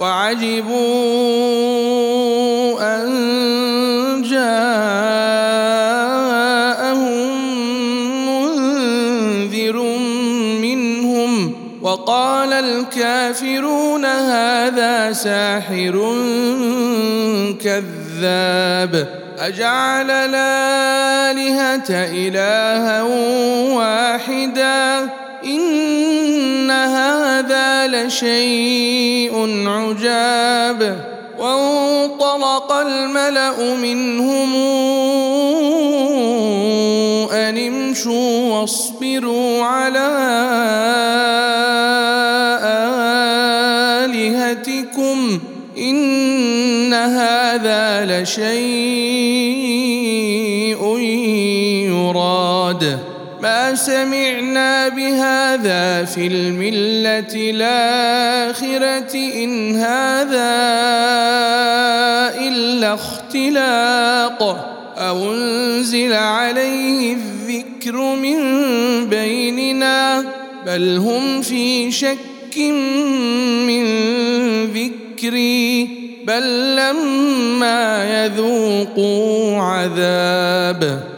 وعجبوا أن جاءهم منذر منهم وقال الكافرون هذا ساحر كذاب أجعل الآلهة إلها واحدا هذا لشيء عجاب وانطلق الملأ منهم أن امشوا واصبروا على آلهتكم إن هذا لشيء سمعنا بهذا في الملة الآخرة إن هذا إلا اختلاق. أو أنزل عليه الذكر من بيننا؟ بل هم في شك من ذكري بل لما يذوقوا عذاب.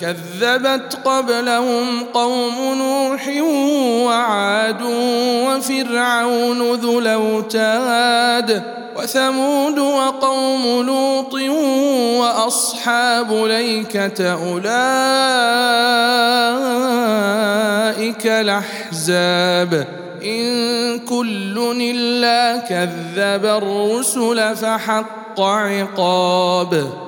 كذبت قبلهم قوم نوح وعاد وفرعون ذو الأوتاد وثمود وقوم لوط وأصحاب ليكة أولئك الأحزاب إن كل إلا كذب الرسل فحق عقاب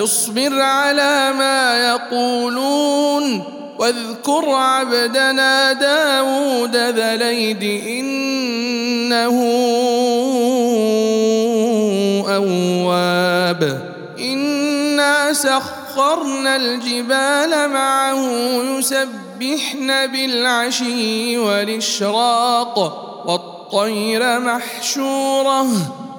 اصبر على ما يقولون واذكر عبدنا داود ذا ليد إنه أواب. إنا سخرنا الجبال معه يسبحن بالعشي والإشراق والطير محشوره.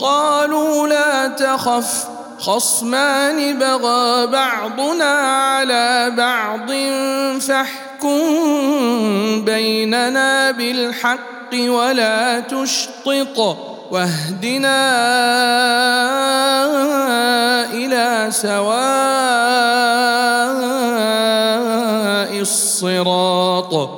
قالوا لا تخف خصمان بغى بعضنا على بعض فاحكم بيننا بالحق ولا تشطط واهدنا إلى سواء الصراط.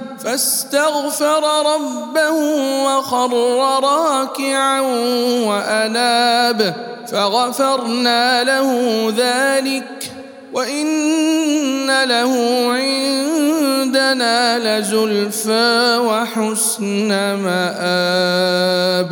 فاستغفر ربه وخر راكعا وأناب فغفرنا له ذلك وإن له عندنا لزلفى وحسن مآب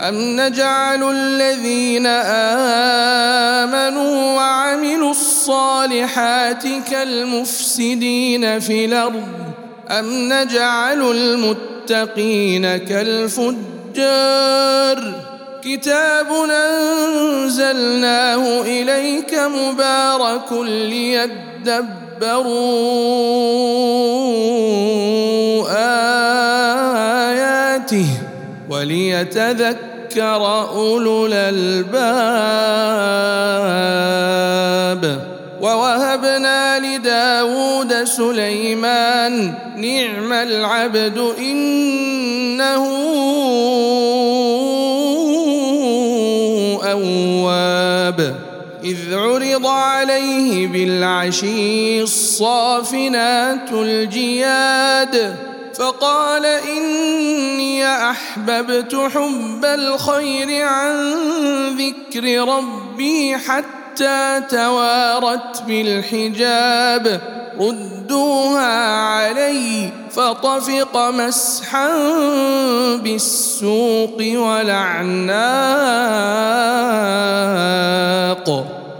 أم نجعل الذين آمنوا وعملوا الصالحات كالمفسدين في الأرض أم نجعل المتقين كالفجار كتاب أنزلناه إليك مبارك ليدبروا آياته وليتذكر أولو الألباب. ووهبنا لداود سليمان نعم العبد إنه أواب. إذ عرض عليه بالعشي الصافنات الجياد فقال اني أحببت حب الخير عن ذكر ربي حتى توارت بالحجاب. ردوها علي فطفق مسحا بالسوق ولعناق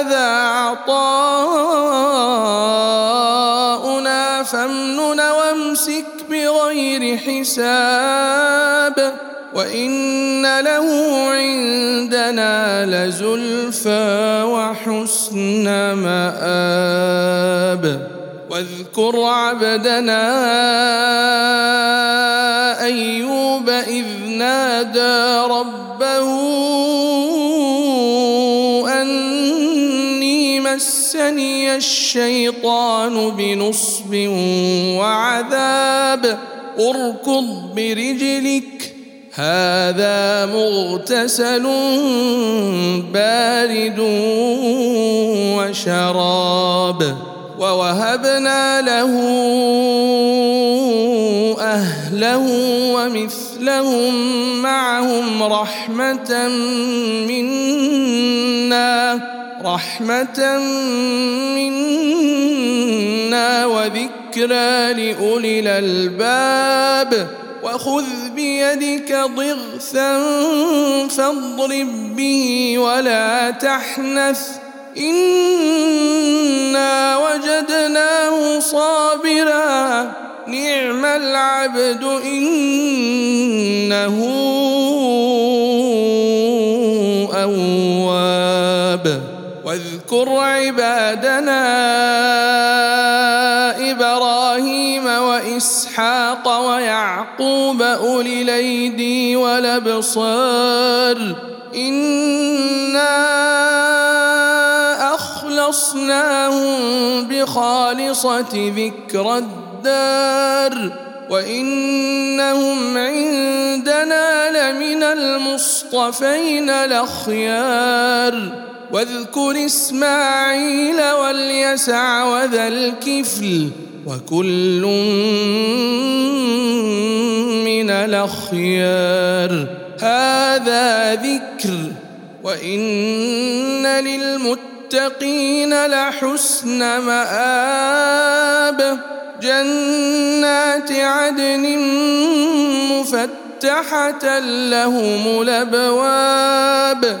هذا عطاؤنا فامنن وامسك بغير حساب وإن له عندنا لزلفى وحسن مآب. واذكر عبدنا أيوب إذ نادى ربه مسني الشيطان بنصب وعذاب. اركض برجلك هذا مغتسل بارد وشراب. ووهبنا له اهله ومثل مثلهم معهم رحمة منا. رحمة منا وذكرى لأولي الألباب. وخذ بيدك ضغثا فاضرب به ولا تحنث. إنا وجدناه صابرا. نعم العبد إنه أواب. واذكر عبادنا إبراهيم وإسحاق ويعقوب أولي الأيدي والأبصار. إِنَّا أخلصناهم بخالصة ذكر الدار. وإنهم عندنا لمن المصطفين الأخيار. واذكر إسماعيل واليسع وذا الكفل وكل من الأخيار. هذا ذكر وإن للمتقين لحسن مآب. جنات عدن مفتحة لهم الأبواب.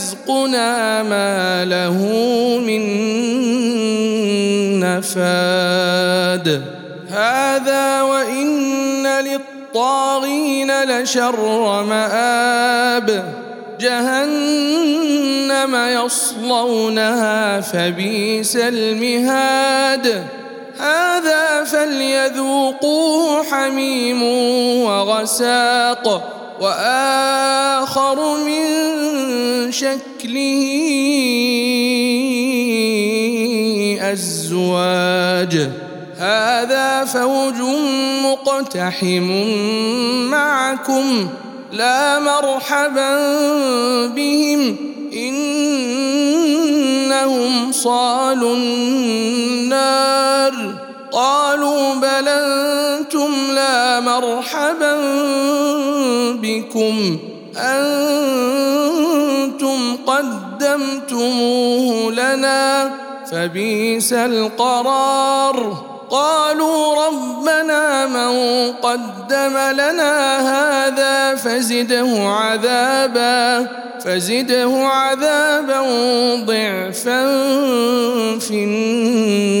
لرزقنا ما له من نفاد هذا وإن للطاغين لشر مآب جهنم يصلونها فبئس المهاد هذا فليذوقوه حميم وغساق وآخر من شكله أزواج. هذا فوج مقتحم معكم لا مرحبا بهم إنهم صالوا النار. قالوا بل أنتم لا مرحبا بكم أنتم قدمتموه لنا فبئس القرار. قالوا ربنا من قدم لنا هذا فزده عذابا فزده عذابا ضعفا في النار.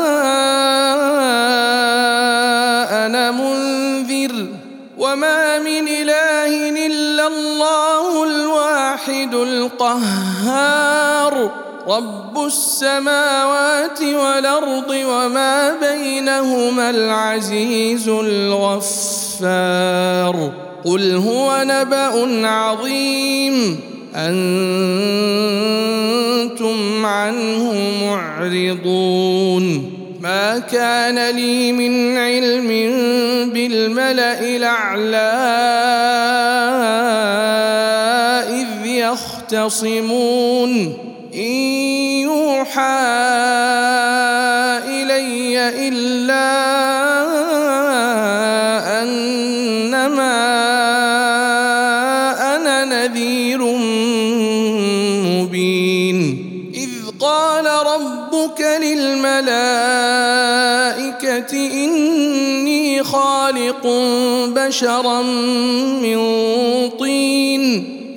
الواحد القهار. رب السماوات والأرض وما بينهما العزيز الغفار. قل هو نبأ عظيم. أنتم عنه معرضون. ما كان لي من علم بالملأ الأعلى يختصمون إن يوحى إلي إلا أنما أنا نذير مبين. إذ قال ربك للملائكة إني اني خالق بشرا من طين.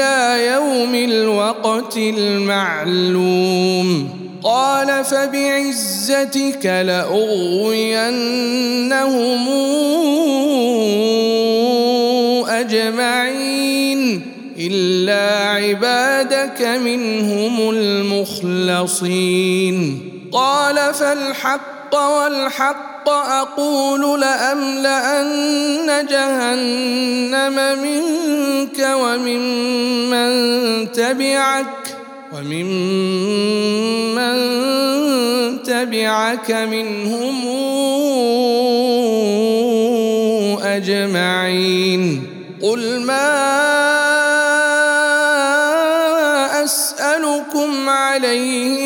إلى يوم الوقت المعلوم. قال فبعزتك لأغوينهم أجمعين إلا عبادك منهم المخلصين. قال فالحق والحق أقول لأملأن جهنم منك وممن تبعك وممن تبعك منهم أجمعين. قل ما أسألكم عليه